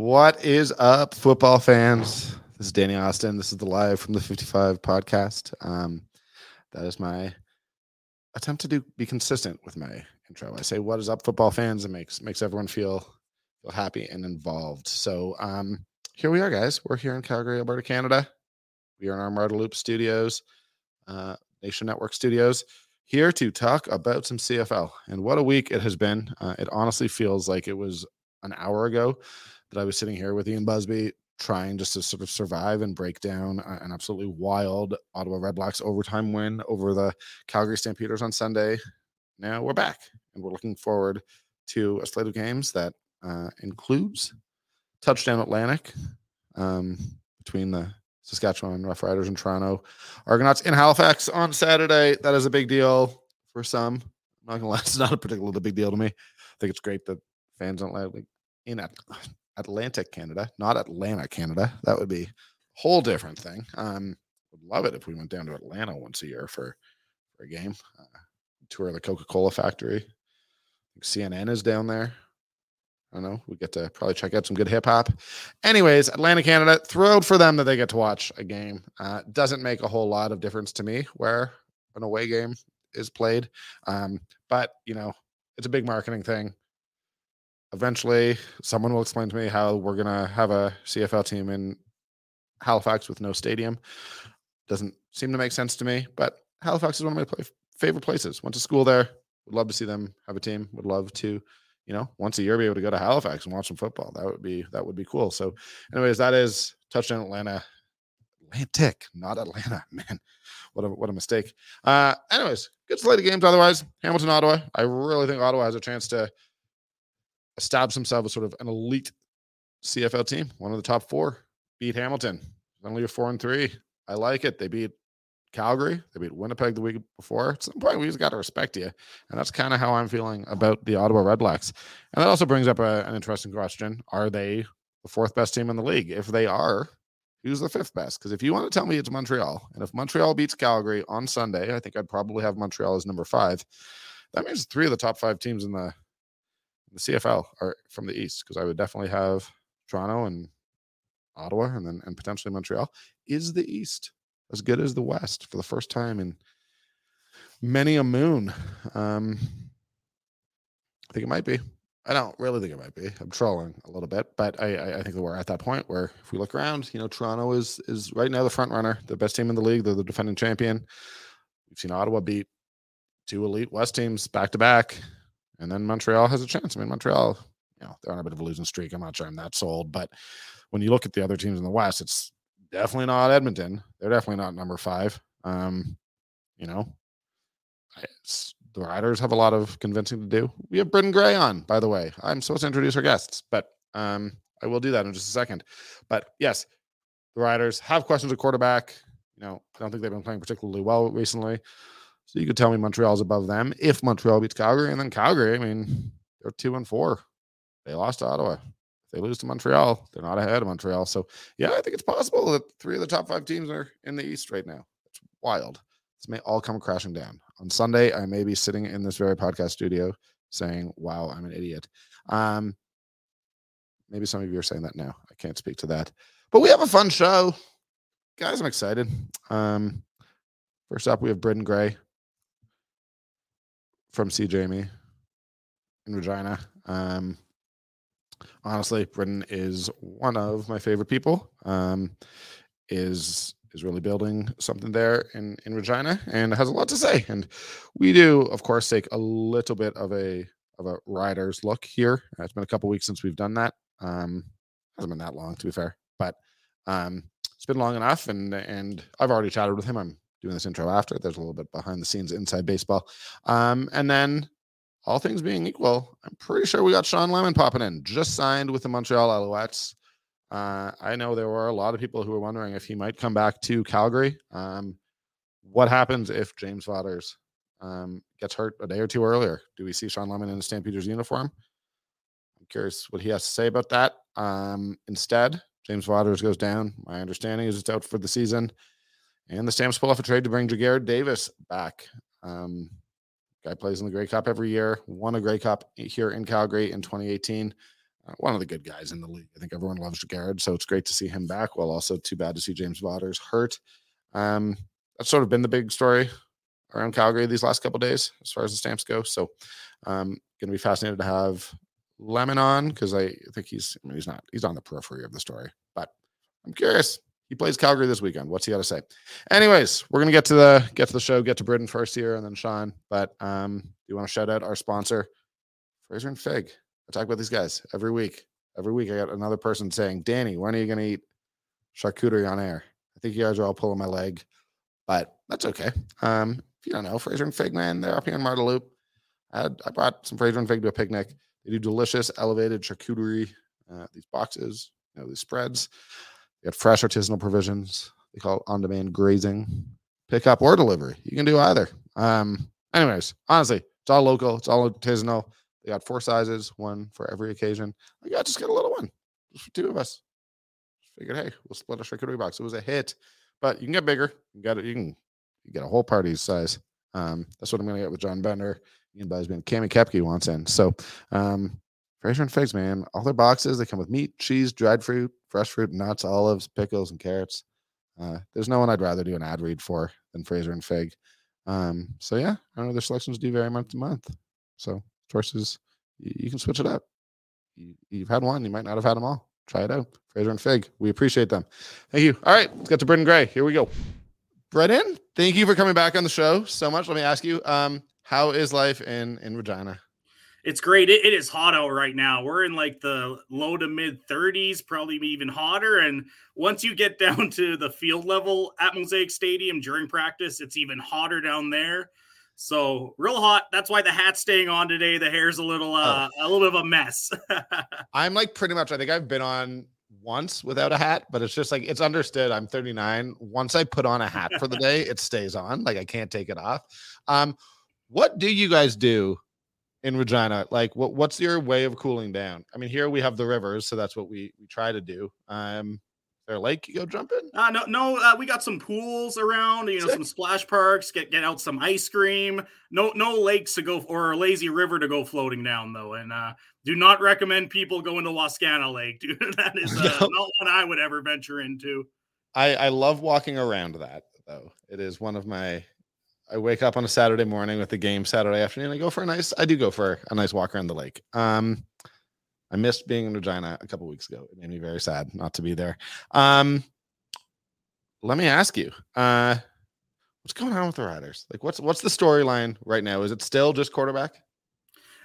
What is up, football fans? This is Danny Austin. This is the live from the 55 podcast. Um, that is my attempt to do be consistent with my intro. I say, "What is up, football fans?" It makes makes everyone feel feel happy and involved. So, um, here we are, guys. We're here in Calgary, Alberta, Canada. We are in our Marda Loop Studios, uh, Nation Network Studios, here to talk about some CFL. And what a week it has been! Uh, it honestly feels like it was an hour ago that I was sitting here with Ian Busby trying just to sort of survive and break down an absolutely wild Ottawa Redblacks overtime win over the Calgary Stampeders on Sunday. Now we're back and we're looking forward to a slate of games that uh, includes touchdown Atlantic um, between the Saskatchewan Roughriders and Toronto Argonauts in Halifax on Saturday. That is a big deal for some. I'm not gonna lie, it's not a particularly big deal to me. I think it's great that fans don't like in Atlantic Canada, not Atlanta, Canada. That would be a whole different thing. Um, would love it if we went down to Atlanta once a year for for a game. Uh, tour the Coca Cola factory. CNN is down there. I don't know. We get to probably check out some good hip hop. Anyways, Atlanta, Canada, thrilled for them that they get to watch a game. Uh, doesn't make a whole lot of difference to me where an away game is played. Um, but, you know, it's a big marketing thing. Eventually, someone will explain to me how we're going to have a CFL team in Halifax with no stadium. Doesn't seem to make sense to me, but Halifax is one of my play- favorite places. Went to school there. Would love to see them have a team. Would love to, you know, once a year be able to go to Halifax and watch some football. That would be that would be cool. So, anyways, that is touchdown Atlanta. Atlantic, not Atlanta. Man, what a what a mistake. Uh, anyways, good slate of games. Otherwise, Hamilton, Ottawa. I really think Ottawa has a chance to establish himself as sort of an elite CFL team, one of the top four. Beat Hamilton. Only a four and three. I like it. They beat Calgary. They beat Winnipeg the week before. At some point, we just got to respect you. And that's kind of how I'm feeling about the Ottawa Redblacks. And that also brings up a, an interesting question Are they the fourth best team in the league? If they are, who's the fifth best? Because if you want to tell me it's Montreal, and if Montreal beats Calgary on Sunday, I think I'd probably have Montreal as number five. That means three of the top five teams in the, the CFL are from the East, because I would definitely have Toronto and Ottawa and then and potentially Montreal. Is the East as good as the West for the first time in many a moon. Um, I think it might be. I don't really think it might be. I'm trolling a little bit, but I, I think we're at that point where if we look around, you know, Toronto is is right now the front runner, the best team in the league. They're the defending champion. We've seen Ottawa beat two elite West teams back to back, and then Montreal has a chance. I mean, Montreal, you know, they're on a bit of a losing streak. I'm not sure I'm that sold, but when you look at the other teams in the West, it's definitely not Edmonton. They're definitely not number five. Um, you know, the Riders have a lot of convincing to do. We have Britton Gray on, by the way. I'm supposed to introduce our guests, but um, I will do that in just a second. But yes, the Riders have questions at quarterback. You know, I don't think they've been playing particularly well recently. So you could tell me Montreal's above them if Montreal beats Calgary, and then Calgary. I mean, they're two and four. They lost to Ottawa If they lose to Montreal, they're not ahead of Montreal. So yeah, I think it's possible that three of the top five teams are in the East right now. It's wild. This may all come crashing down. On Sunday, I may be sitting in this very podcast studio saying, Wow, I'm an idiot. Um, maybe some of you are saying that now. I can't speak to that. But we have a fun show. Guys, I'm excited. Um, first up, we have Britton Gray from CJME. in Regina. Um, honestly, Britton is one of my favorite people. Um, is is really building something there in in Regina and has a lot to say. And we do, of course, take a little bit of a of a rider's look here. It's been a couple weeks since we've done that. Um, hasn't been that long, to be fair, but um, it's been long enough. And and I've already chatted with him. I'm doing this intro after. There's a little bit behind the scenes inside baseball. Um, and then all things being equal, I'm pretty sure we got Shawn Lemon popping in, just signed with the Montreal Alouettes. Uh, I know there were a lot of people who were wondering if he might come back to Calgary. Um, what happens if James Vaughters um, gets hurt a day or two earlier? Do we see Shawn Lemon in a Stampeders uniform? I'm curious what he has to say about that. Um, instead, James Vaughters goes down. My understanding is it's out for the season. And the Stamps pull off a trade to bring Jagger Davis back. Um, guy plays in the Grey Cup every year, won a Grey Cup here in Calgary in 2018 uh, one of the good guys in the league. I think everyone loves Jared, so it's great to see him back. Well, also too bad to see James Vaughters hurt. Um, that's sort of been the big story around Calgary these last couple days as far as the stamps go. So, um, going to be fascinated to have Lemon on because I think he's I mean, he's not he's on the periphery of the story, but I'm curious. He plays Calgary this weekend. What's he got to say? Anyways, we're gonna get to the get to the show, get to Britton first here, and then Shawn. But um, do you want to shout out our sponsor, Fraser and Fig? I talk about these guys every week. Every week, I got another person saying, "Danny, when are you to eat charcuterie on air?" I think you guys are all pulling my leg, but that's okay. Um, if you don't know, Fraser and Fig, man, they're up here in Marda Loop. I, had, I brought some Fraser and Fig to a picnic. They do delicious elevated charcuterie. Uh, these boxes, you know, these spreads. They got fresh artisanal provisions. They call it on-demand grazing, pickup or delivery. You can do either. Um, anyways, honestly, it's all local. It's all artisanal. They got four sizes, one for every occasion. Like, yeah, just get a little one, just for two of us. Figured, hey, we'll split a charcuterie box. It was a hit, but you can get bigger. You got it. You can you get a whole party size. Um, that's what I'm gonna get with John Bender. Ian Busby Cami Kepke wants in. So, um, Fraser and Figs, man, all their boxes they come with meat, cheese, dried fruit, fresh fruit, nuts, olives, pickles, and carrots. Uh, there's no one I'd rather do an ad read for than Fraser and Fig. Um, so yeah, I know their selections do vary month to month. So choices. You, you can switch it up. You, you've had one, you might not have had them all. Try it out. Fraser and Fig. We appreciate them. Thank you. All right, let's get to Britton Gray. Here we go. Britton, thank you for coming back on the show so much. Let me ask you, um, how is life in in Regina? It's great. It, it is hot out right now. We're in like the low to mid 30s, probably even hotter. And once you get down to the field level at Mosaic Stadium during practice, it's even hotter down there. So real hot. That's why the hat's staying on today. The hair's a little uh oh. a little bit of a mess. I'm like pretty much I think I've been on once without a hat, but it's just like it's understood. I'm 39. Once I put on a hat for the day, it stays on. Like I can't take it off. Um, what do you guys do in Regina? Like what what's your way of cooling down? I mean, here we have the rivers, so that's what we we try to do. Um, there a lake you go jumping? Uh, no, no. Uh, we got some pools around. You know, Sick. some splash parks. Get get out some ice cream. No, no lakes to go or a lazy river to go floating down though. And uh, do not recommend people going to Wascana Lake. Dude, that is uh, no. not one I would ever venture into. I I love walking around that though. It is one of my. I wake up on a Saturday morning with the game Saturday afternoon. I go for a nice. I do go for a nice walk around the lake. Um, I missed being in Regina a couple weeks ago. It made me very sad not to be there. Um, let me ask you, uh, what's going on with the Riders? Like, what's what's the storyline right now? Is it still just quarterback?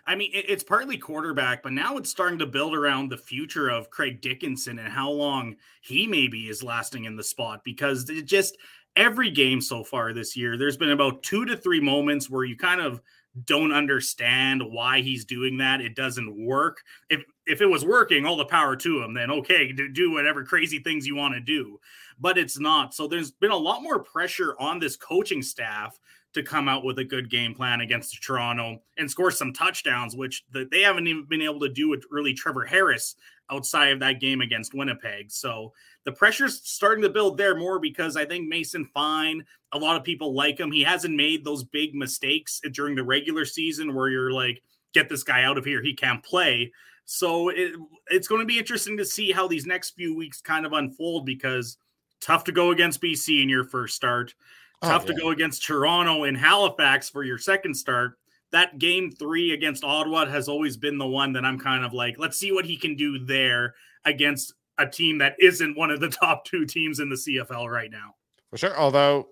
I mean, it's partly quarterback, but now it's starting to build around the future of Craig Dickenson and how long he maybe is lasting in the spot because it just every game so far this year, there's been about two to three moments where you kind of don't understand why he's doing that. It doesn't work. If if it was working, all the power to him. Then okay, do whatever crazy things you want to do. But it's not. So there's been a lot more pressure on this coaching staff to come out with a good game plan against Toronto and score some touchdowns, which the, they haven't even been able to do with really Trevor Harris outside of that game against Winnipeg. So the pressure's starting to build there more because I think Mason Fine, a lot of people like him. He hasn't made those big mistakes during the regular season where you're like, get this guy out of here. He can't play. So it, it's going to be interesting to see how these next few weeks kind of unfold because tough to go against BC in your first start, oh, tough yeah. to go against Toronto and Halifax for your second start that game three against Ottawa has always been the one that I'm kind of like, let's see what he can do there against a team that isn't one of the top two teams in the CFL right now. For sure. Although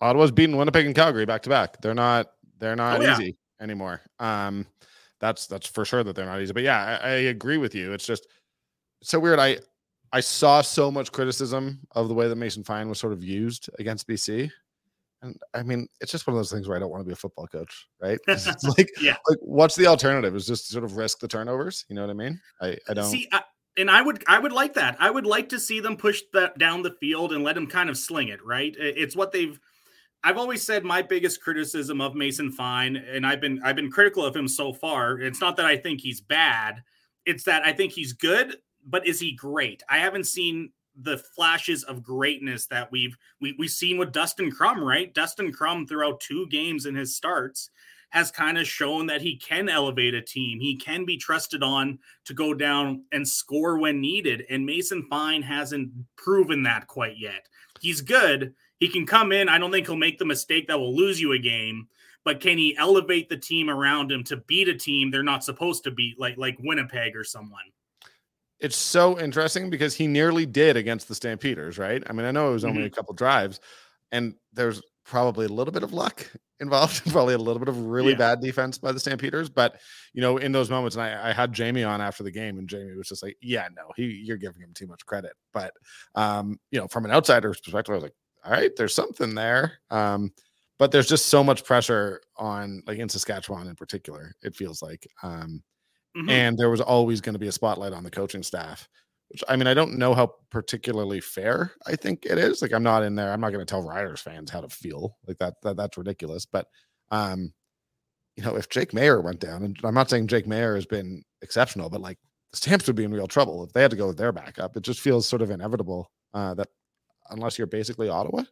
Ottawa's beaten Winnipeg and Calgary back to back. They're not they're not oh, yeah. easy anymore. Um that's that's for sure that they're not easy. But yeah, I, I agree with you. It's just so weird. I I saw so much criticism of the way that Mason Fine was sort of used against BC. And I mean, it's just one of those things where I don't want to be a football coach, right? It's like, yeah. like, what's the alternative? Is just sort of risk the turnovers. You know what I mean? I, I don't see. I, and I would, I would like that. I would like to see them push that down the field and let them kind of sling it. Right? It's what they've. I've always said my biggest criticism of Mason Fine, and I've been, I've been critical of him so far. It's not that I think he's bad. It's that I think he's good, but is he great? I haven't seen the flashes of greatness that we've we, we've seen with Dustin Crum, right? Dustin Crum throughout two games in his starts has kind of shown that he can elevate a team. He can be trusted on to go down and score when needed. And Mason Fine hasn't proven that quite yet. He's good. He can come in. I don't think he'll make the mistake that will lose you a game, but can he elevate the team around him to beat a team they're not supposed to beat, like like Winnipeg or someone? It's so interesting because he nearly did against the Stampeders, right? I mean, I know it was only mm-hmm. a couple drives, and there's probably a little bit of luck involved, probably a little bit of really yeah. bad defense by the Stampeders. But you know, in those moments, and I, I, had Jamie on after the game, and Jamie was just like, "Yeah, no, he, you're giving him too much credit." But um, you know, from an outsider's perspective, I was like, "All right, there's something there." Um, but there's just so much pressure on, like in Saskatchewan in particular, it feels like. Um, Mm-hmm. And there was always going to be a spotlight on the coaching staff, which I mean, I don't know how particularly fair I think it is. Like, I'm not in there. I'm not going to tell Riders fans how to feel like that, that. That's ridiculous. But, um, you know, if Jake Maier went down, and I'm not saying Jake Maier has been exceptional, but like the Stamps would be in real trouble if they had to go with their backup. It just feels sort of inevitable uh, that unless you're basically Ottawa,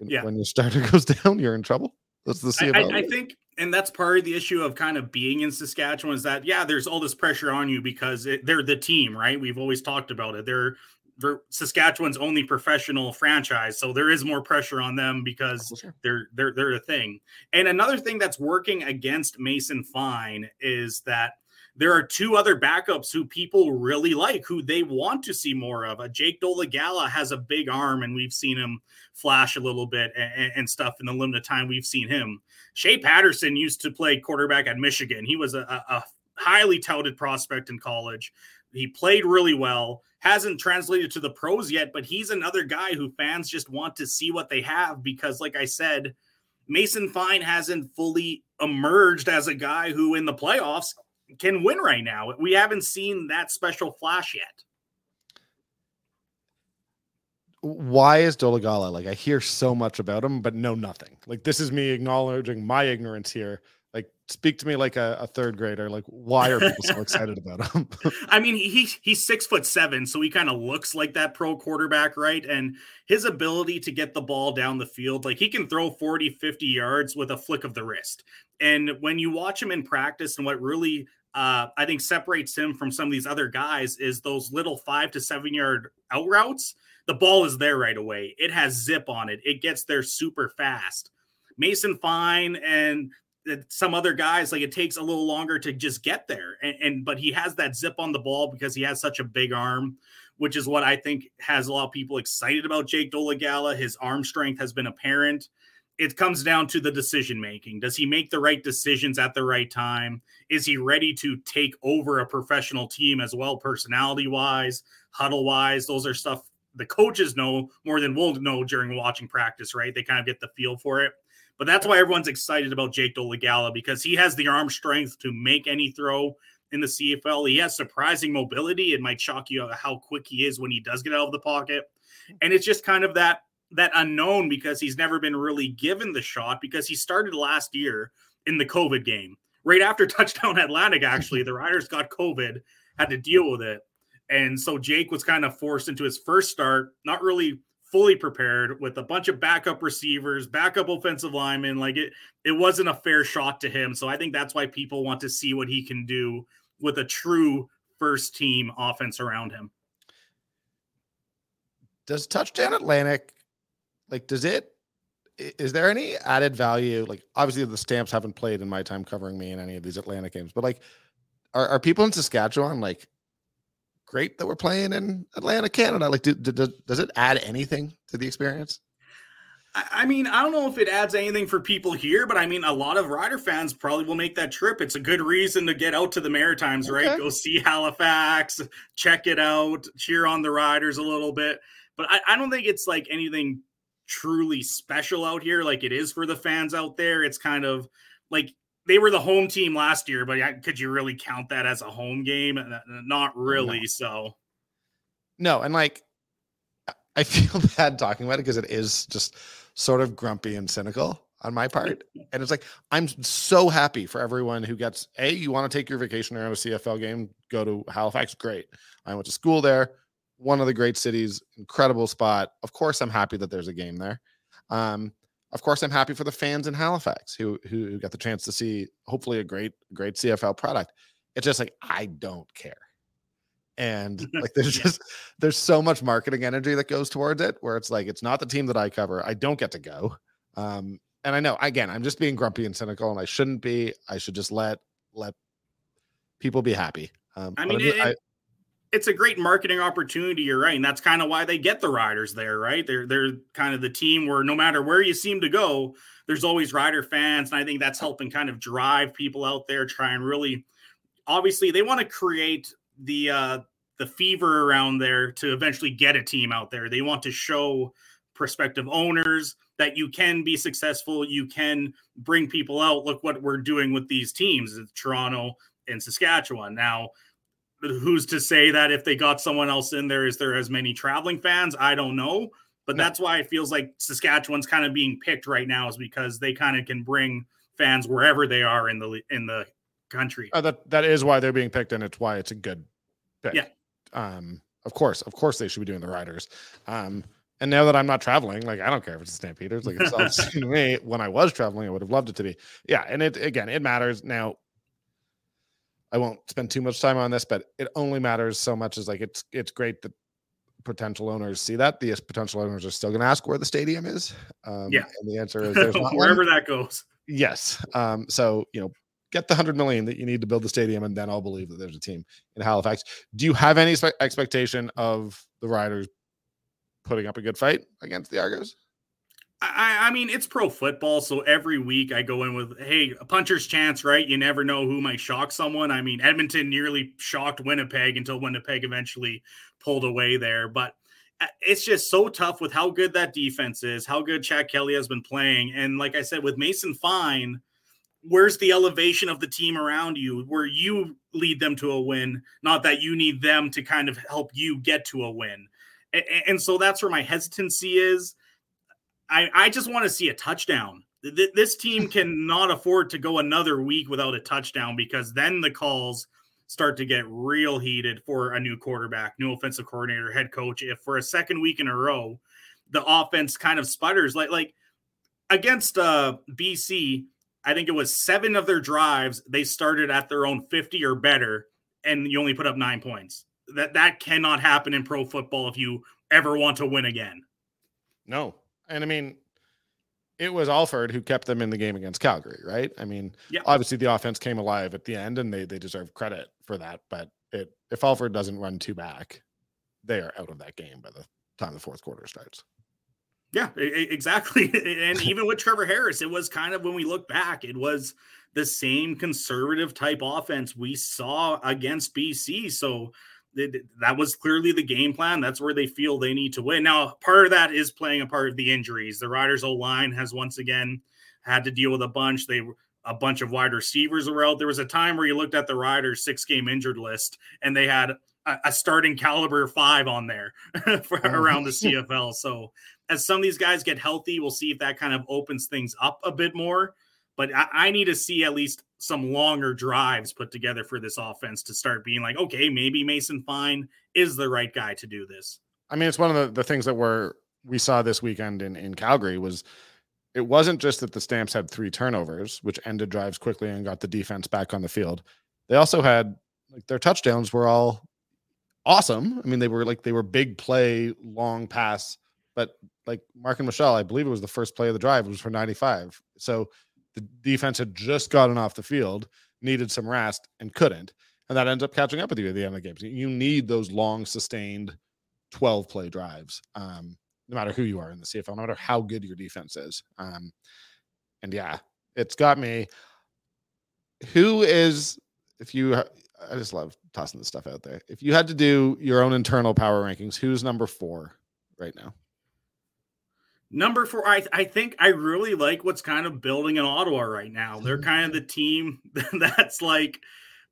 yeah. when your starter goes down, you're in trouble. That's the CFL. I, I, I think and that's part of the issue of kind of being in Saskatchewan is that yeah, there's all this pressure on you because it, they're the team, right? We've always talked about it. They're, they're Saskatchewan's only professional franchise, so there is more pressure on them because sure. they're they're they're a thing. And another thing that's working against Mason Fine is that there are two other backups who people really like, who they want to see more of. A Jake Dolegala has a big arm, and we've seen him flash a little bit and, and, stuff in the limited time we've seen him. Shea Patterson used to play quarterback at Michigan. He was a, a highly touted prospect in college. He played really well, hasn't translated to the pros yet, but he's another guy who fans just want to see what they have because, like I said, Mason Fine hasn't fully emerged as a guy who in the playoffs can win right now. We haven't seen that special flash yet. Why is Dolegala like I hear so much about him, but know nothing? Like this is me acknowledging my ignorance here. Like speak to me like a, a third grader. Like why are people so excited about him? I mean, he he's six foot seven, so he kind of looks like that pro quarterback, right? And his ability to get the ball down the field, like he can throw 40, 50 yards with a flick of the wrist. And when you watch him in practice, and what really uh, I think separates him from some of these other guys is those little five to seven yard out routes. The ball is there right away. It has zip on it. It gets there super fast. Mason Fine and some other guys like it takes a little longer to just get there and, and, but he has that zip on the ball because he has such a big arm which is what i think has a lot of people excited about jake dolegala his arm strength has been apparent it comes down to the decision making. Does he make the right decisions at the right time? Is he ready to take over a professional team as well, personality wise, huddle wise? Those are stuff the coaches know more than we'll know during watching practice, right? They kind of get the feel for it. But that's why everyone's excited about Jake Dolegala because he has the arm strength to make any throw in the CFL. He has surprising mobility. It might shock you how quick he is when he does get out of the pocket. And it's just kind of that that unknown because he's never been really given the shot because he started last year in the COVID game. Right after touchdown Atlantic, actually, the Riders got COVID, had to deal with it. And so Jake was kind of forced into his first start, not really fully prepared with a bunch of backup receivers, backup offensive linemen. Like it, it wasn't a fair shot to him. So I think that's why people want to see what he can do with a true first team offense around him. Does touchdown Atlantic like does it is there any added value? Like, obviously, the Stamps haven't played in my time covering me in any of these Atlanta games, but like, are, are people in Saskatchewan like great that we're playing in Atlanta, Canada? Like, do, do, does it add anything to the experience? I mean, I don't know if it adds anything for people here, but I mean, a lot of Rider fans probably will make that trip. It's a good reason to get out to the Maritimes, okay. right? Go see Halifax, check it out, cheer on the Riders a little bit. But I, I don't think it's like anything truly special out here like it is for the fans out there. It's kind of like they were the home team last year, but could you really count that as a home game? Not really. No. So, no, and like I feel bad talking about it because it is just sort of grumpy and cynical on my part. And it's like, I'm so happy for everyone who gets a, you want to take your vacation around a CFL game, go to Halifax. Great. I went to school there one of the great cities, incredible spot. Of course, I'm happy that there's a game there. Um, of course, I'm happy for the fans in Halifax who, who got the chance to see hopefully a great great CFL product. It's just like I don't care, and like there's just there's so much marketing energy that goes towards it. Where it's like it's not the team that I cover. I don't get to go. Um, and I know again, I'm just being grumpy and cynical, and I shouldn't be. I should just let let people be happy. Um, I mean, it, I, it's a great marketing opportunity. You're right, and that's kind of why they get the riders there, right? They're they're kind of the team where no matter where you seem to go, there's always rider fans, and I think that's helping kind of drive people out there. Try and really, obviously, they want to create the uh, the fever around there to eventually get a team out there. They want to show prospective owners that you can be successful. You can bring people out. Look what we're doing with these teams, Toronto and Saskatchewan now who's to say that if they got someone else in there, is there as many traveling fans? I don't know. But no. that's why it feels like Saskatchewan's kind of being picked right now, is because they kind of can bring fans wherever they are in the in the country. Uh, that that is why they're being picked, and it's why it's a good pick. Yeah. Um. Of course, of course, they should be doing the riders. Um. And now that I'm not traveling, like I don't care if it's Stampeders. Like it's all to me. When I was traveling, I would have loved it to be. Yeah, and it again, it matters now. I won't spend too much time on this, but it only matters so much as like it's it's great that potential owners see that. The potential owners are still going to ask where the stadium is. Um, yeah, and the answer is there's not wherever one. that goes. Yes. Um, so you know, get the hundred million that you need to build the stadium, and then I'll believe that there's a team in Halifax. Do you have any expectation of the Riders putting up a good fight against the Argos? I, I, mean, it's pro football, so every week I go in with, hey, a puncher's chance, right? You never know who might shock someone. I mean, Edmonton nearly shocked Winnipeg until Winnipeg eventually pulled away there. But uh, it's just so tough with how good that defense is, how good Chad Kelly has been playing. And like I said, with Mason Fine, where's the elevation of the team around you where you lead them to a win, not that you need them to kind of help you get to a win. And, and so that's where my hesitancy is I, I just want to see a touchdown. This team cannot afford to go another week without a touchdown because then the calls start to get real heated for a new quarterback, new offensive coordinator, head coach. If for a second week in a row, the offense kind of sputters, like like against uh, BC, I think it was seven of their drives they started at their own fifty or better, and you only put up nine points. That that cannot happen in pro football if you ever want to win again. No, and I mean, it was Alford who kept them in the game against Calgary, right? I mean, yeah. obviously the offense came alive at the end and they they deserve credit for that. But it if Alford doesn't run two back, they are out of that game by the time the fourth quarter starts. Yeah, exactly. and even with Trevor Harris, it was kind of when we look back, it was the same conservative type offense we saw against BC. So that was clearly the game plan. That's where they feel they need to win. Now, part of that is playing a part of the injuries. The Riders' O line has once again had to deal with a bunch. They a bunch of wide receivers were out. There was a time where you looked at the Riders' six game injured list and they had a, a starting caliber five on there for, oh. around the CFL. So as some of these guys get healthy, we'll see if that kind of opens things up a bit more. But I, I need to see at least some longer drives put together for this offense to start being like, okay, maybe Mason Fine is the right guy to do this. I mean, it's one of the, the things that were we saw this weekend in, in Calgary was it wasn't just that the Stamps had three turnovers, which ended drives quickly and got the defense back on the field. They also had like their touchdowns were all awesome. I mean, they were like they were big play, long pass but like Marken Michel, I believe it was the first play of the drive was for 95. So the defense had just gotten off the field, needed some rest, and couldn't. And that ends up catching up with you at the end of the game. So you need those long, sustained 12 play drives, um, no matter who you are in the CFL, no matter how good your defense is. Um, and yeah, it's got me. Who is, if you, I just love tossing this stuff out there. If you had to do your own internal power rankings, who's number four right now? Number four, I, I think I really like what's kind of building in Ottawa right now. They're kind of the team that's like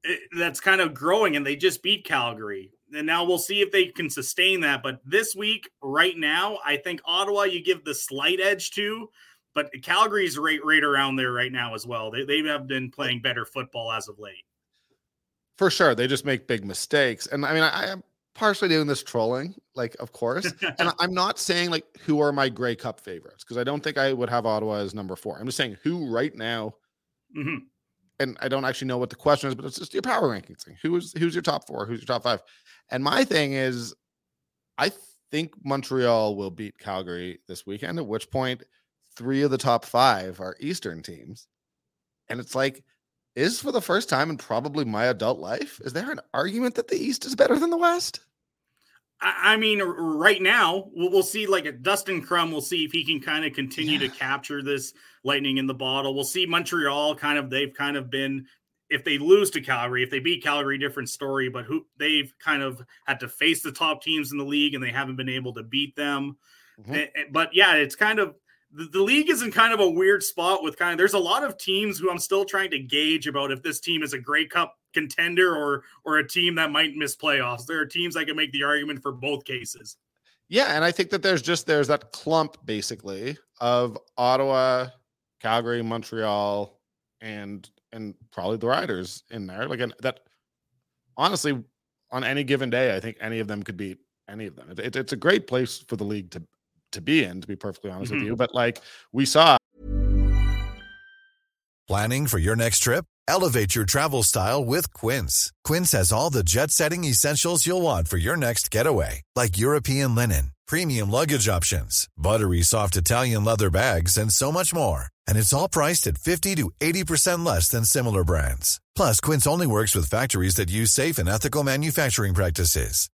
eh, that's kind of growing, and they just beat Calgary. And now we'll see if they can sustain that. But this week, right now, I think Ottawa you give the slight edge to, but Calgary's right right around there right now as well. They they have been playing better football as of late. For sure, they just make big mistakes, and I mean, I am partially doing this trolling, like of course. and I'm not saying like who are my Grey Cup favorites because I don't think I would have Ottawa as number four. I'm just saying who right now. Mm-hmm. And I don't actually know what the question is, but it's just your power rankings thing. Who is who's your top four? Who's your top five? And my thing is, I think Montreal will beat Calgary this weekend. At which point, three of the top five are Eastern teams, and it's like is for the first time in probably my adult life. Is there an argument that the East is better than the West? I mean, right now we'll, see. Like a Dustin Crum, we'll see if he can kind of continue yeah. to capture this lightning in the bottle. We'll see Montreal kind of. They've kind of been. If they lose to Calgary, if they beat Calgary, different story. But who they've kind of had to face the top teams in the league, and they haven't been able to beat them. Mm-hmm. But yeah, it's kind of the, the league is in kind of a weird spot with kind of there's a lot of teams who I'm still trying to gauge about if this team is a Grey Cup contender or or a team that might miss playoffs. There are teams I can make the argument for both cases. Yeah, and I think that there's just there's that clump basically of Ottawa, Calgary, Montreal, and and probably the Riders in there. Like that honestly, on any given day, I think any of them could beat any of them. It, it, it's a great place for the league to to be in, to be perfectly honest mm-hmm. with you. But like we saw. Planning for your next trip? Elevate your travel style with Quince. Quince has all the jet setting essentials you'll want for your next getaway, like European linen, premium luggage options, buttery soft Italian leather bags, and so much more. And it's all priced at 50 to 80% less than similar brands. Plus, Quince only works with factories that use safe and ethical manufacturing practices.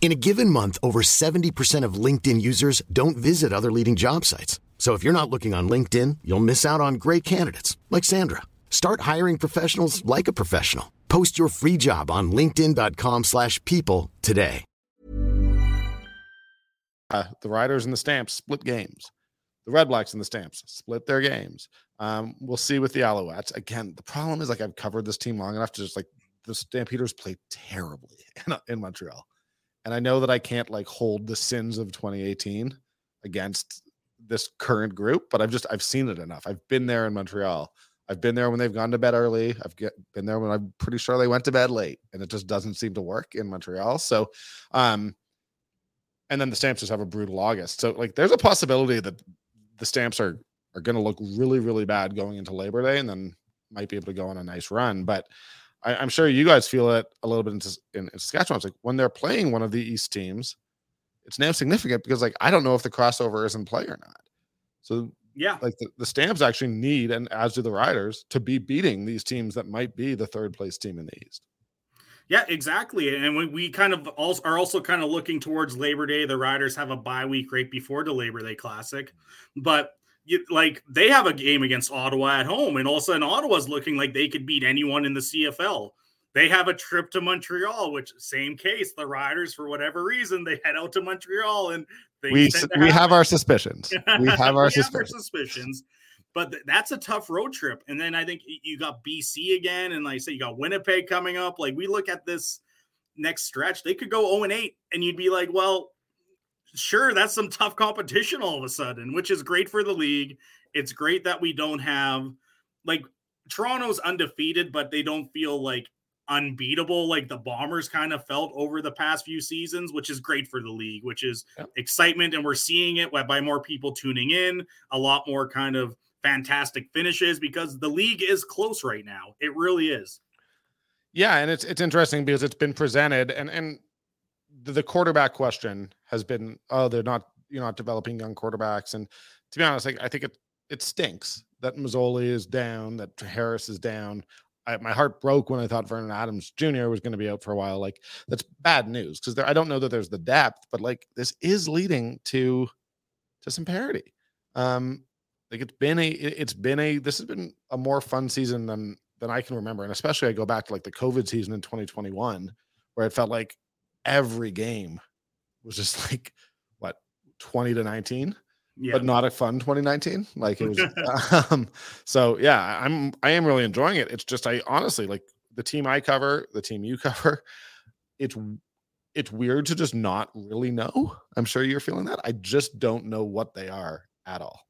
In a given month, over 70% of LinkedIn users don't visit other leading job sites. So if you're not looking on LinkedIn, you'll miss out on great candidates like Sandra. Start hiring professionals like a professional. Post your free job on linkedin.com/people today. Uh, the Riders and the Stamps split games. The Red Blacks and the Stamps split their games. Um, we'll see with the Alouettes. Again, the problem is like I've covered this team long enough to just like the Stampeders play terribly in, in Montreal and I know that I can't like hold the sins of 2018 against this current group, but I've just I've seen it enough. I've been there in Montreal. I've been there when they've gone to bed early. I've get, been there when I'm pretty sure they went to bed late, and it just doesn't seem to work in Montreal. So, um, and then the Stamps just have a brutal August. So, like, there's a possibility that the Stamps are are going to look really, really bad going into Labor Day, and then might be able to go on a nice run. But I, am sure you guys feel it a little bit in, in, in Saskatchewan. It's like when they're playing one of the East teams, it's now significant because like I don't know if the crossover is in play or not. So yeah, like the, the Stamps actually need, and as do the Riders, to be beating these teams that might be the third place team in the East. Yeah, exactly. And we, we kind of also are also kind of looking towards Labor Day. The Riders have a bye week right before the Labor Day Classic, but you, like they have a game against Ottawa at home, and all of a sudden Ottawa's looking like they could beat anyone in the CFL. They have a trip to Montreal, which same case. The Riders, for whatever reason, they head out to Montreal, and they we we have our suspicions. We have our, we suspicions. Have our suspicions. But th- that's a tough road trip. And then I think you got BC again, and like I said, you got Winnipeg coming up. Like we look at this next stretch, they could go 0 and 8, and you'd be like, well, sure, that's some tough competition all of a sudden, which is great for the league. It's great that we don't have like Toronto's undefeated, but they don't feel like unbeatable like the Bombers kind of felt over the past few seasons, which is great for the league, which is yep. excitement. And we're seeing it by more people tuning in, a lot more kind of fantastic finishes because the league is close right now. It really is. Yeah, and it's it's interesting because it's been presented and and the quarterback question has been, oh, they're not you're not developing young quarterbacks. And to be honest, like, I think it it stinks that Masoli is down, that Harris is down. I, my heart broke when I thought Vernon Adams Jr. was going to be out for a while. Like that's bad news because I don't know that there's the depth, but like this is leading to to some parity. Um, like it's been a it's been a this has been a more fun season than than I can remember, and especially I go back to like the COVID season in 2021 where it felt like every game was just like what 20 to 19 yeah. but not a fun 2019 like it was um so yeah i'm i am really enjoying it. It's just i honestly like the team i cover the team you cover it's it's weird to just not really know. I'm sure you're feeling that. I just don't know what they are at all.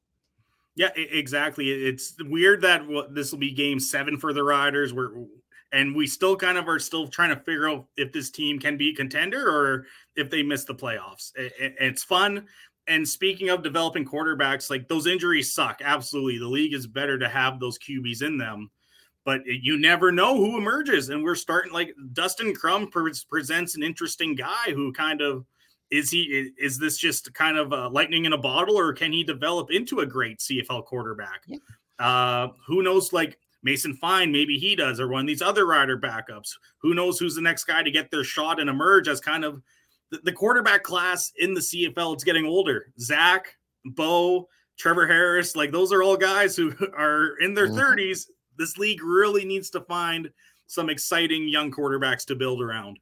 Yeah exactly. It's weird that this will be game seven for the riders. Where and we still kind of are still trying to figure out if this team can be a contender or if they miss the playoffs. it's fun. And speaking of developing quarterbacks, like those injuries suck. Absolutely. The league is better to have those QBs in them, but you never know who emerges. And we're starting like Dustin Crum presents an interesting guy who kind of is he is this just kind of a lightning in a bottle or can he develop into a great CFL quarterback? Yeah. Uh, who knows? Like Mason Fine, maybe he does, or one of these other rider backups. Who knows who's the next guy to get their shot and emerge as kind of the, the quarterback class in the CFL. It's getting older. Zach, Bo, Trevor Harris, like those are all guys who are in their mm-hmm. 30s. This league really needs to find some exciting young quarterbacks to build around.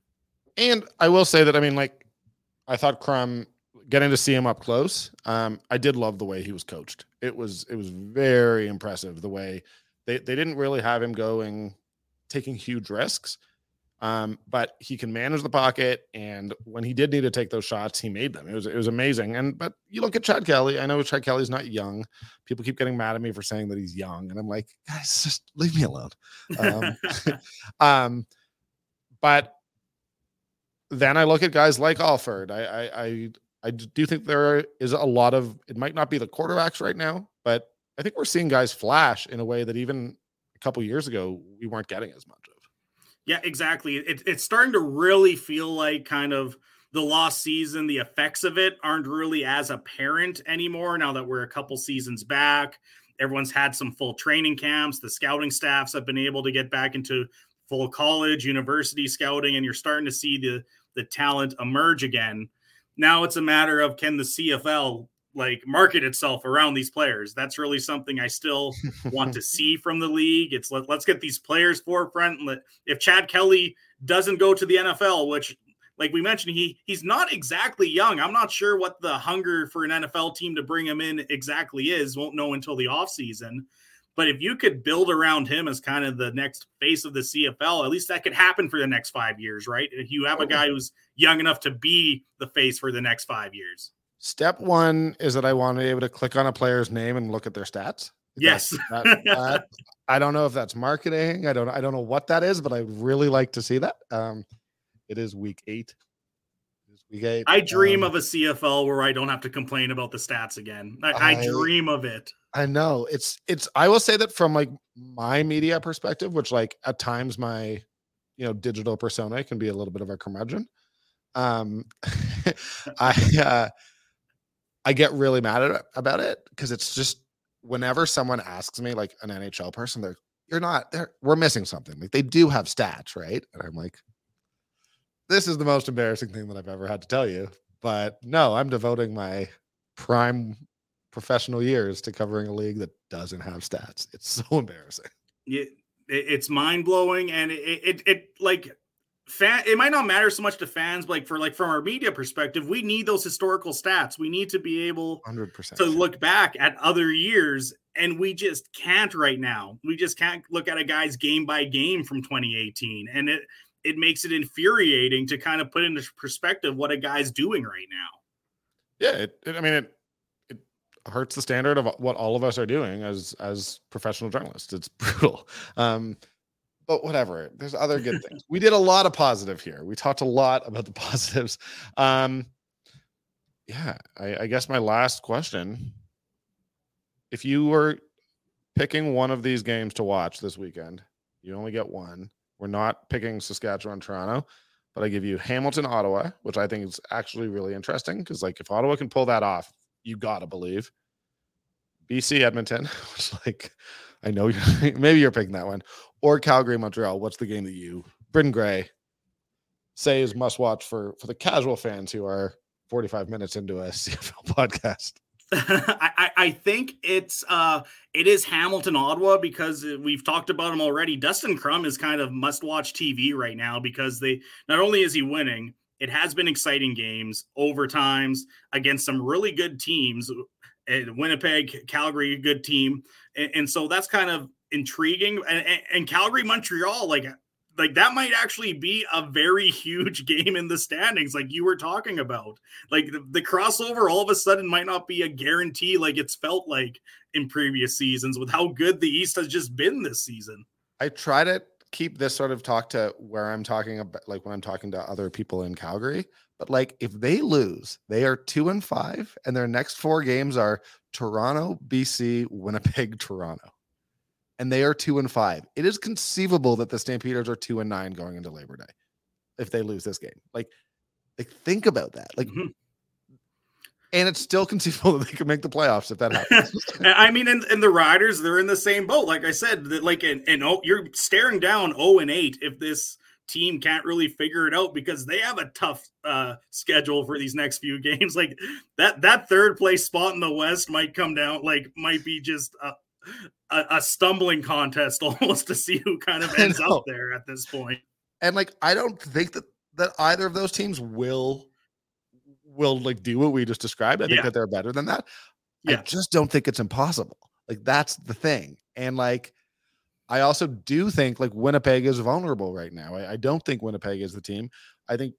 And I will say that, I mean, like, I thought Crum getting to see him up close. Um, I did love the way he was coached. It was it was very impressive the way they they didn't really have him going taking huge risks. Um, but he can manage the pocket, and when he did need to take those shots, he made them. It was it was amazing. And but you look at Chad Kelly. I know Chad Kelly's not young. People keep getting mad at me for saying that he's young, and I'm like, guys, just leave me alone. Um, um but then I look at guys like Alford. I, I I I do think there is a lot of. It might not be the quarterbacks right now, but I think we're seeing guys flash in a way that even a couple years ago we weren't getting as much of. Yeah, exactly. It, it's starting to really feel like kind of the lost season, the effects of it aren't really as apparent anymore now that we're a couple seasons back. Everyone's had some full training camps. The scouting staffs have been able to get back into full college, university scouting, and you're starting to see the the talent emerge again. Now it's a matter of can the CFL like market itself around these players. That's really something I still want to see from the league. It's let, us get these players forefront. Let, if Chad Kelly doesn't go to the NFL, which like we mentioned, he he's not exactly young. I'm not sure what the hunger for an NFL team to bring him in exactly is. Won't know until the offseason. But if you could build around him as kind of the next face of the CFL, at least that could happen for the next five years, right? If you have a guy who's young enough to be the face for the next five years. Step one is that I want to be able to click on a player's name and look at their stats. Yes. That, that, I don't know if that's marketing. I don't. I don't know what that is, but I would really like to see that. Um, it is week eight. Is week eight. I dream um, of a CFL where I don't have to complain about the stats again. I, I, I dream of it. I know it's it's. I will say that from like my media perspective, which like at times my you know digital persona can be a little bit of a curmudgeon. Um, I. uh I get really mad at, about it because it's just whenever someone asks me, like an NHL person, they're you're not there. We're missing something. Like they do have stats, right? And I'm like, this is the most embarrassing thing that I've ever had to tell you. But no, I'm devoting my prime professional years to covering a league that doesn't have stats. It's so embarrassing. Yeah, it's mind blowing, and it, it, it like fan. It might not matter so much to fans, but like for like from our media perspective, we need those historical stats. We need to be able 100% to look back at other years, and we just can't right now. We just can't look at a guy's game by game from 2018, and it it makes it infuriating to kind of put into perspective what a guy's doing right now. Yeah, it, it, I mean it it hurts the standard of what all of us are doing as as professional journalists. It's brutal. Um, but whatever. There's other good things. We did a lot of positive here. We talked a lot about the positives. Um, yeah, I, I guess my last question: If you were picking one of these games to watch this weekend, you only get one. We're not picking Saskatchewan, Toronto, but I give you Hamilton, Ottawa, which I think is actually really interesting because, like, if Ottawa can pull that off, you gotta believe. BC, Edmonton, which, like, I know you're maybe you're picking that one, or Calgary, Montreal. What's the game that you, Britton Gray, say is must watch for for the casual fans who are 45 minutes into a CFL podcast? I, I think it's uh it is Hamilton Ottawa because we've talked about him already. Dustin Crum is kind of must watch TV right now because they not only is he winning, it has been exciting games, overtimes against some really good teams. Winnipeg, Calgary, good team, and, and so that's kind of intriguing. And, and, and Calgary, Montreal, like like that might actually be a very huge game in the standings like you were talking about. Like the, the, crossover all of a sudden might not be a guarantee like it's felt like in previous seasons with how good the east has just been this season. I try to keep this sort of talk to where i'm talking about like when i'm talking to other people in calgary but like if they lose they are two and five and their next four games are toronto bc winnipeg toronto and they are two and five. It is conceivable that the Stampeders are two and nine going into Labor Day if they lose this game. Like, like think about that. Like, mm-hmm. and it's still conceivable that they could make the playoffs if that happens. I mean, and, and the Riders, they're in the same boat. Like I said, that like and, and oh, you're staring down 0 and 8 if this team can't really figure it out because they have a tough uh schedule for these next few games like that that third place spot in the west might come down like might be just uh, a, a stumbling contest almost to see who kind of ends up there at this point. And like, I don't think that that either of those teams will will like do what we just described. I think yeah. that they're better than that. Yeah. I just don't think it's impossible. Like that's the thing. And like I also do think like Winnipeg is vulnerable right now. I, I don't think Winnipeg is the team. I think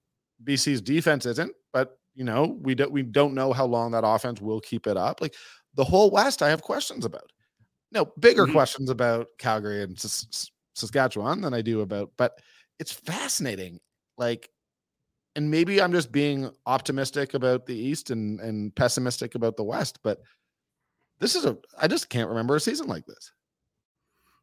BC's defense isn't, but you know, we don't we don't know how long that offense will keep it up. Like the whole West, I have questions about no bigger mm-hmm. questions about Calgary and S- Saskatchewan than I do about, but it's fascinating. Like, and maybe I'm just being optimistic about the East and and pessimistic about the West, but this is a I just can't remember a season like this.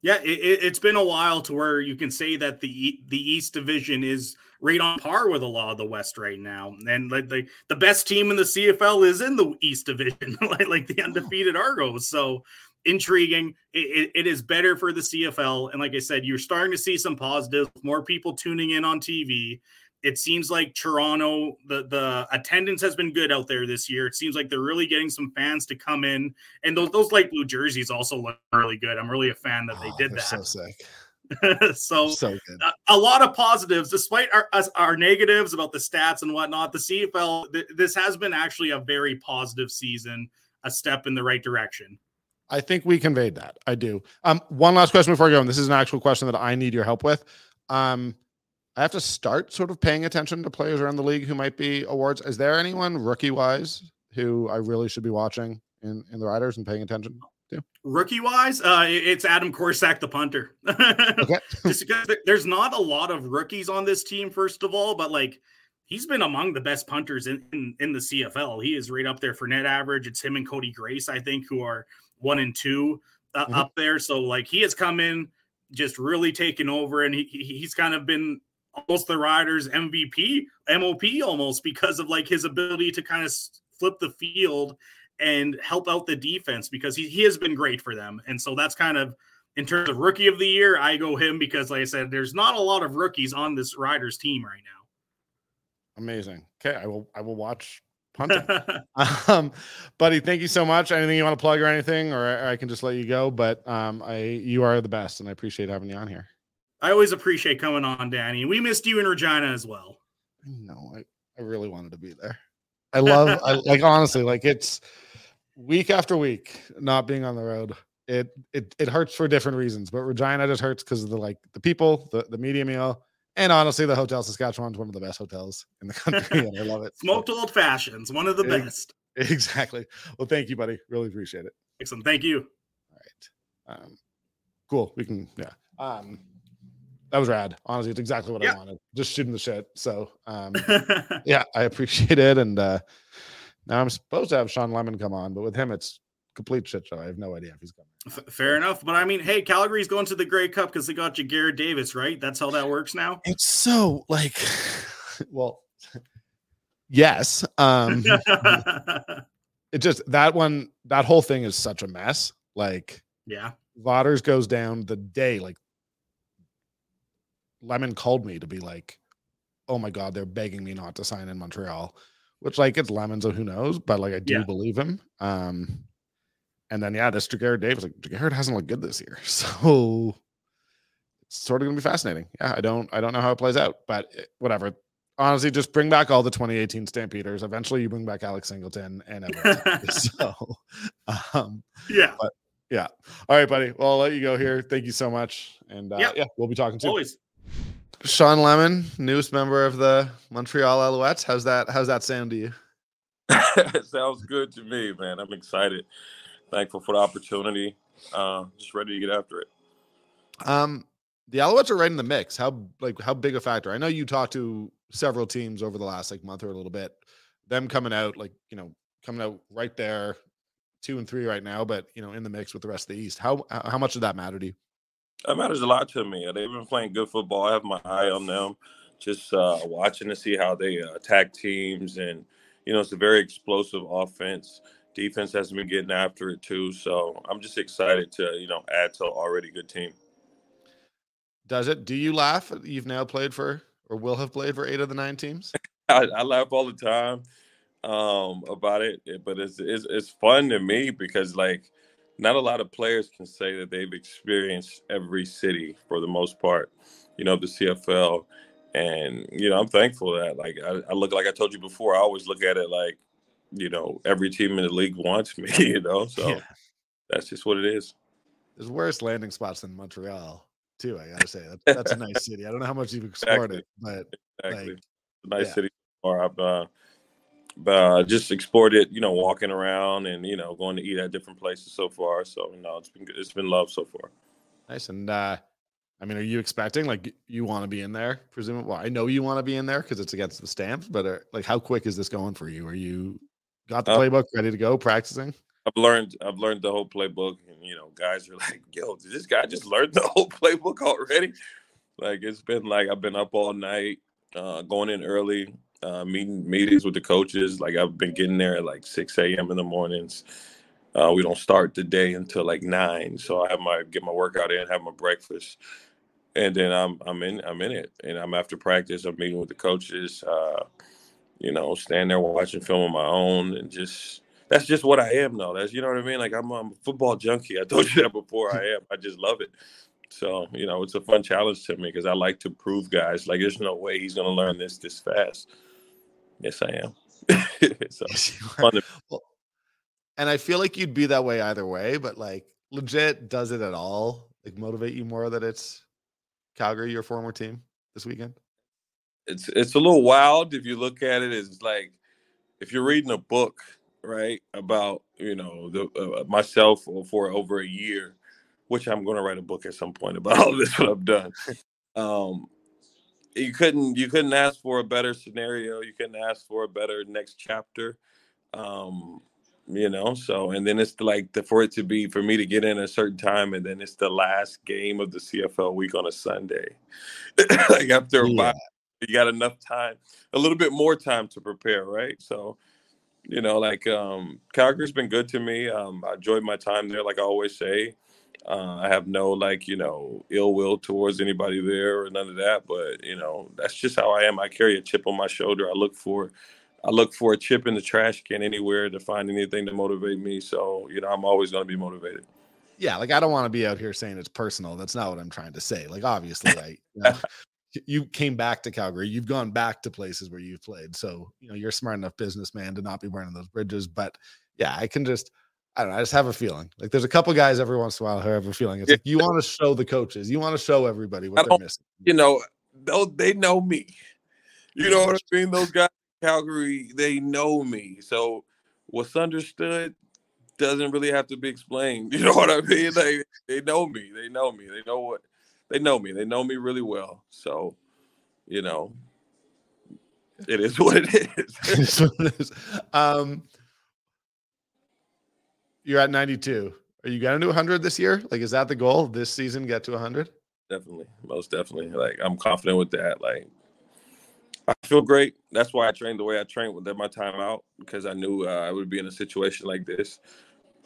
Yeah, it, has been a while to where you can say that the the East Division is right on par with a lot of the West right now, and like the, the best team in the CFL is in the East Division, like like the undefeated Argos. So intriguing. It, it is better for the CFL. And like I said, you're starting to see some positives, more people tuning in on TV. It seems like Toronto, the, the attendance has been good out there this year. It seems like they're really getting some fans to come in. And those, those light blue jerseys also look really good. I'm really a fan that they oh, did that. So sick. so, so a, a, lot of positives, despite our, our negatives about the stats and whatnot. The CFL, th- this has been actually a very positive season, a step in the right direction. I think we conveyed that. I do. Um, one last question before I go, and this is an actual question that I need your help with. Um, I have to start sort of paying attention to players around the league who might be awards. Is there anyone rookie wise who I really should be watching in, in the riders and paying attention to? Rookie wise, uh, it's Adam Korsak, the punter. okay. Just because there's not a lot of rookies on this team, first of all, but like he's been among the best punters in, in, in the CFL. He is right up there for net average. It's him and Cody Grace, I think, who are one and two uh, mm-hmm. up there. So like he has come in, just really taken over, and he, he's kind of been almost the Riders MVP, MOP almost because of like his ability to kind of flip the field and help out the defense because he, he has been great for them. And so that's kind of in terms of rookie of the year, I go him because like I said, there's not a lot of rookies on this Riders team right now. Amazing. Okay, I will I will watch um, buddy, thank you so much. Anything you want to plug or anything, or I, I can just let you go. But um, I you are the best, and I appreciate having you on here. I always appreciate coming on, Danny. We missed you in Regina as well. No, I, I really wanted to be there. I love I, like honestly, like it's week after week not being on the road. It it it hurts for different reasons, but Regina just hurts because of the like the people, the the media meal, and honestly, the Hotel Saskatchewan is one of the best hotels in the country, and I love it. Smoked old fashions, one of the it, best. Exactly. Well, thank you, buddy. Really appreciate it. Excellent. Thank you. All right. Um, cool. We can. Yeah. Um, that was rad. Honestly, it's exactly what yeah. I wanted. Just shooting the shit. So, um, yeah, I appreciate it. And uh, now I'm supposed to have Shawn Lemon come on, but with him, it's complete shit show. I have no idea if he's coming. F- fair enough. But I mean, hey, Calgary's going to the Grey Cup because they got you Garrett Davis, right? That's how that works now. It's so like, well, yes. Um, it just that one, that whole thing is such a mess. Like, yeah, Vaughters goes down the day like Lemon called me to be like, "Oh my god, they're begging me not to sign in Montreal," which like it's Lemon, so who knows? But like I do yeah. believe him. Um, and then yeah, this Garrett Davis, like Garrett hasn't looked good this year, so it's sort of gonna be fascinating. Yeah, I don't, I don't know how it plays out, but it, whatever. Honestly, just bring back all the 2018 Stampeders. Eventually, you bring back Alex Singleton and everyone. so, um, yeah, but yeah. All right, buddy. Well, I'll let you go here. Thank you so much, and uh, yep. yeah, we'll be talking soon. Always. Shawn Lemon, newest member of the Montreal Alouettes. How's that? How's that sound to you? sounds good to me, man. I'm excited. Thankful for the opportunity. Uh, just ready to get after it. Um, the Alouettes are right in the mix. How like how big a factor? I know you talked to several teams over the last like month or a little bit. Them coming out like you know coming out right there, two and three right now, but you know in the mix with the rest of the East. How how much does that matter to you? That matters a lot to me. They've been playing good football. I have my eye on them. Just uh, watching to see how they uh, attack teams, and you know, it's a very explosive offense. Defense has been getting after it too. So I'm just excited to you know add to an already good team. Does it? Do you laugh? You've now played for or will have played for eight of the nine teams. I, I laugh all the time um, about it, but it's, it's it's fun to me because like not a lot of players can say that they've experienced every city for the most part, you know, the CFL. And, you know, I'm thankful that, like, I, I, look, like I told you before, I always look at it like, you know, every team in the league wants me, you know, so yeah. that's just what it is. There's worse landing spots than Montreal, too, I gotta say. That's, that's a nice city. I don't know how much you've explored exactly. it, but exactly. Like, nice yeah. city. Or I've, uh, uh, just explored it, you know, walking around and you know, going to eat at different places so far. So you know, it's been it's been love so far. Nice. And uh, I mean, are you expecting like you want to be in there? Presumably, well, I know you want to be in there because it's against the stamps. But are, uh, like, how quick is this going for you? Are you got the uh, playbook ready to go, practicing? I've learned I've learned the whole playbook, and you know, guys are like, "Yo, did this guy just learn the whole playbook already?" Like it's been like I've been up all night, uh, going in early, uh, meeting meetings with the coaches. Like I've been getting there at like 6 a.m. in the mornings. Uh, we don't start the day until like nine, so I have my get my workout in, have my breakfast, and then I'm I'm in I'm in it. And I'm after practice. I'm meeting with the coaches. Uh, you know, stand there watching film on my own, and just that's just what I am though. That's you know what I mean. Like I'm, I'm a football junkie. I told you that before. I am. I just love it. So, you know, it's a fun challenge to me because I like to prove guys like there's no way he's going to learn this this fast. Yes, I am. so, yes, well, and I feel like you'd be that way either way, but like legit, does it at all like motivate you more that it's Calgary, your former team, this weekend? It's it's a little wild if you look at it. It's like if you're reading a book, right, about you know the uh, myself for over a year, which I'm going to write a book at some point about all this what I've done. Um, you couldn't you couldn't ask for a better scenario. You couldn't ask for a better next chapter. Um, you know, so and then it's like the, for it to be for me to get in a certain time, and then it's the last game of the CFL week on a Sunday. like after a yeah. You got enough time, a little bit more time to prepare, right? So, you know, like um Calgary's been good to me. Um, I enjoyed my time there, like I always say. Uh, I have no like you know ill will towards anybody there or none of that. But you know that's just how I am. I carry a chip on my shoulder. I look for I look for a chip in the trash can anywhere to find anything to motivate me. So, you know, I'm always going to be motivated. Yeah, like I don't want to be out here saying it's personal. That's not what I'm trying to say. Like obviously, I you, know, you came back to Calgary. You've gone back to places where you've played. So, you know, you're smart enough businessman to not be burning those bridges, but yeah, I can just I don't know. I just have a feeling. Like there's a couple guys every once in a while who have a feeling. It's yeah. like you want to show the coaches, you want to show everybody what they're missing. You know, they know me. You know what I mean? Those guys Calgary, they know me. So what's understood doesn't really have to be explained. You know what I mean? They they know me. They know me. They know what they know me. They know me really well. So, you know, it is what it is. it is. Um you're at 92. Are you gonna do 100 this year? Like, is that the goal this season? Get to 100? Definitely, most definitely. Like, I'm confident with that. Like, I feel great. That's why I trained the way I trained with my time out because I knew uh, I would be in a situation like this.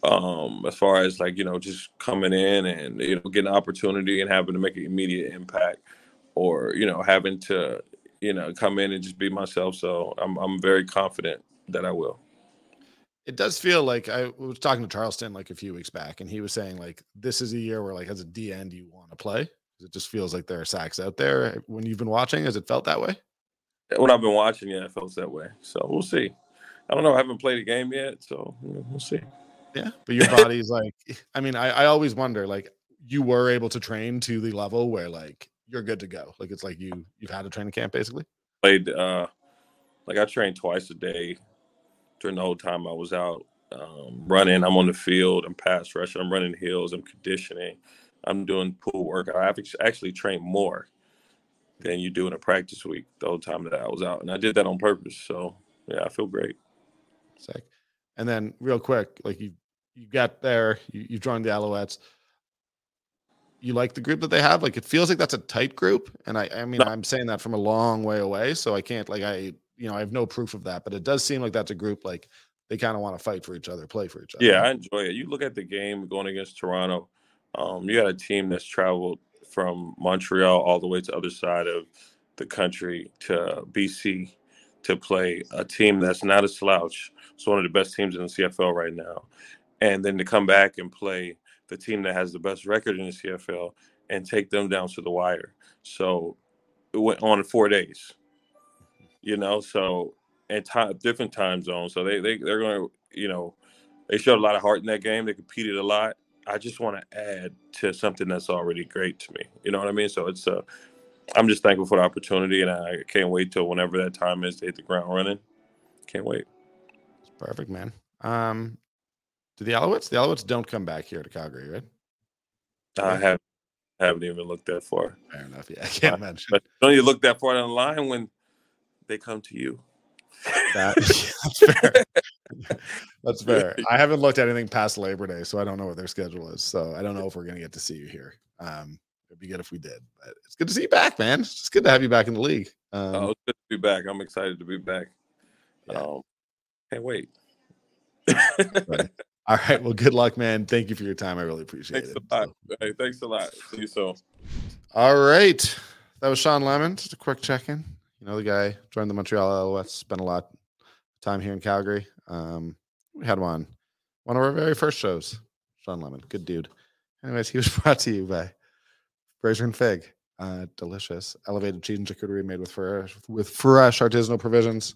Um, as far as like you know, just coming in and you know getting an opportunity and having to make an immediate impact, or you know having to you know come in and just be myself. So I'm I'm very confident that I will. It does feel like I was talking to Charleston like a few weeks back, and he was saying like this is a year where like as a D end you want to play. It just feels like there are sacks out there. When you've been watching, has it felt that way? when I've been watching, yeah, it feels that way. So we'll see. I don't know. I haven't played a game yet, so we'll see. Yeah, but your body's like. I mean, I, I always wonder, like, you were able to train to the level where like you're good to go. Like it's like you you've had a training camp basically. Played uh, like I trained twice a day during the whole time I was out um, running. I'm on the field. I'm pass rushing. I'm running hills. I'm conditioning. I'm doing pool work. I've actually trained more than you do in a practice week the whole time that I was out. And I did that on purpose. So yeah, I feel great. Sick. And then real quick, like you you got there, you, you joined the Alouettes. You like the group that they have? Like it feels like that's a tight group. And I I mean no. I'm saying that from a long way away. So I can't like I you know, I have no proof of that, but it does seem like that's a group like they kind of want to fight for each other, play for each other. Yeah, I enjoy it. You look at the game going against Toronto. Um, you got a team that's traveled from Montreal all the way to the other side of the country to BC to play a team that's not a slouch. It's one of the best teams in the CFL right now. And then to come back and play the team that has the best record in the CFL and take them down to the wire. So it went on four days, you know, so and time, different time zones. So they, they, they're going to, you know, they showed a lot of heart in that game. They competed a lot. I just want to add to something that's already great to me. You know what I mean? So it's uh I'm just thankful for the opportunity and I can't wait till whenever that time is to hit the ground running. Can't wait. It's perfect, man. Um do the Alouettes? The Alouettes don't come back here to Calgary, right? I have haven't even looked that far. Fair enough. Yeah, I can't uh, imagine. But don't you look that far down the line when they come to you? That, that's fair. that's fair. I haven't looked at anything past Labor Day, so I don't know what their schedule is. So I don't know if we're gonna get to see you here. Um, it'd be good if we did. But it's good to see you back, man. It's just good to have you back in the league. Um, oh, it's good to be back. I'm excited to be back. Yeah. Um, can't wait. All right. Well, good luck, man. Thank you for your time. I really appreciate thanks it. A lot. So. Hey, thanks a lot. See you soon. All right. That was Shawn Lemon. Just a quick check in. You know, the guy joined the Montreal Alouettes, spent a lot of time here in Calgary. Um, we had one, one of our very first shows. Shawn Lemon, good dude. Anyways, he was brought to you by Fraser and Fig. Uh, delicious elevated cheese and charcuterie made with fresh with fresh artisanal provisions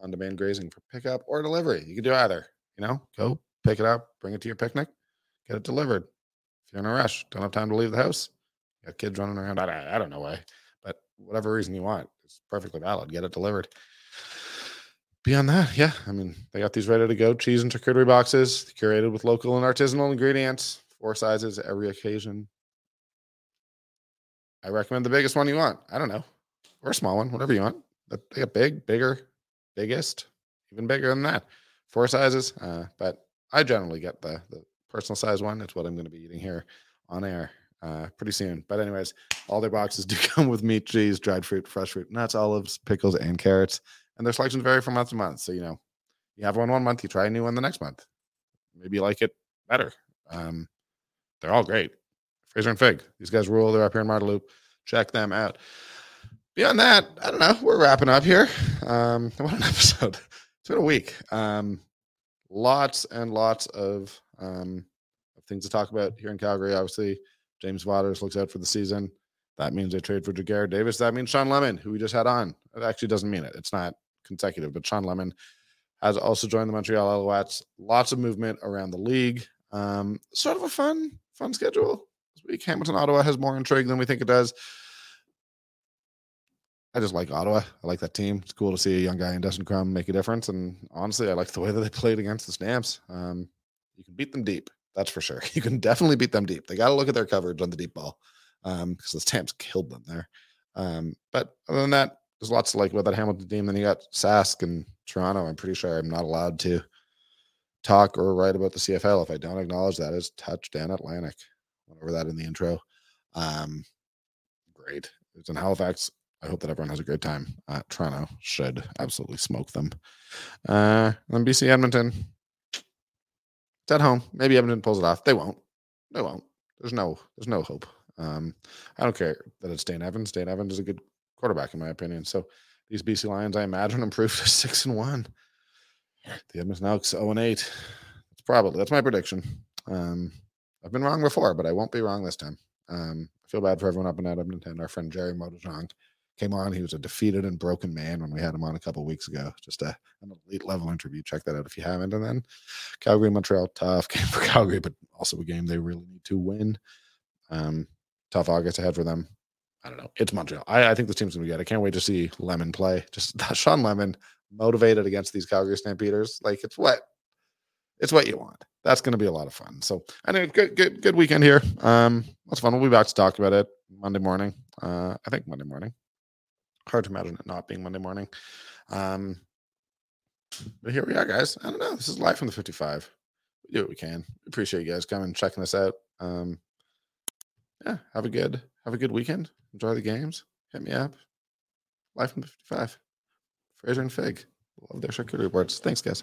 on demand grazing for pickup or delivery. You can do either. You know, go pick it up, bring it to your picnic, get it delivered. If you're in a rush, don't have time to leave the house, got kids running around. I, I don't know why, but whatever reason you want, it's perfectly valid. Get it delivered. Beyond that, yeah, I mean, they got these ready to go cheese and charcuterie boxes, curated with local and artisanal ingredients, four sizes, every occasion. I recommend the biggest one you want. I don't know, or a small one, whatever you want. They got big, bigger, biggest, even bigger than that. Four sizes, uh, but I generally get the the personal size one. That's what I'm going to be eating here on air uh, pretty soon. But anyways, all their boxes do come with meat, cheese, dried fruit, fresh fruit, nuts, olives, pickles, and carrots. And their selections vary from month to month. So you know, you have one one month, you try a new one the next month. Maybe you like it better. Um, they're all great. Fraser and Fig. These guys rule. They're up here in Marda Loop. Check them out. beyond that, I don't know. We're wrapping up here. Um, what an episode! It's been a week. Um, lots and lots of um, things to talk about here in Calgary. Obviously, James Vaughters looks out for the season. That means they trade for Ja'Gared Davis. That means Shawn Lemon, who we just had on. It actually doesn't mean it. It's not consecutive, but Shawn Lemon has also joined the Montreal Alouettes. Lots of movement around the league. Um, sort of a fun, fun schedule this week. Hamilton, Ottawa has more intrigue than we think it does. I just like Ottawa. I like that team. It's cool to see a young guy in Dustin Crum make a difference. And honestly, I like the way that they played against the Stamps. Um, you can beat them deep. That's for sure. You can definitely beat them deep. They got to look at their coverage on the deep ball because um, the Stamps killed them there. Um, but other than that, there's lots to like about that Hamilton team. Then you got Sask and Toronto. I'm pretty sure I'm not allowed to talk or write about the CFL if I don't acknowledge that as touchdown Atlantic. Went over that in the intro. Um, great. It's in Halifax. I hope that everyone has a great time. Uh, Toronto should absolutely smoke them. Uh, then BC Edmonton. It's at home. Maybe Edmonton pulls it off. They won't. They won't. There's no. There's no hope. Um, I don't care that it's Dane Evans. Dane Evans is a good quarterback in my opinion. So these BC Lions, I imagine, improved to six and one. The Edmonton Elks 0 and 8. That's probably that's my prediction. Um, I've been wrong before, but I won't be wrong this time. Um, I feel bad for everyone up in Edmonton. Our friend Gerry Moddejonge came on. He was a defeated and broken man when we had him on a couple weeks ago. Just a, an elite level interview. Check that out if you haven't. And then Calgary, Montreal, tough game for Calgary, but also a game they really need to win. Um, tough August ahead for them. I don't know. It's Montreal. I, I think this team's gonna be good. I can't wait to see Lemon play. Just that Shawn Lemon motivated against these Calgary Stampeders. Like it's what it's what you want. That's gonna be a lot of fun. So anyway, good good good weekend here. Um that's fun. We'll be back to talk about it Monday morning. Uh I think Monday morning. Hard to imagine it not being Monday morning. Um but here we are, guys. I don't know. This is live from the 55. We do what we can. Appreciate you guys coming checking us out. Um yeah, have a good have a good weekend. Enjoy the games. Hit me up. Life from the 55. Fraser and Fig. Love their charcuterie boards. Thanks, guys.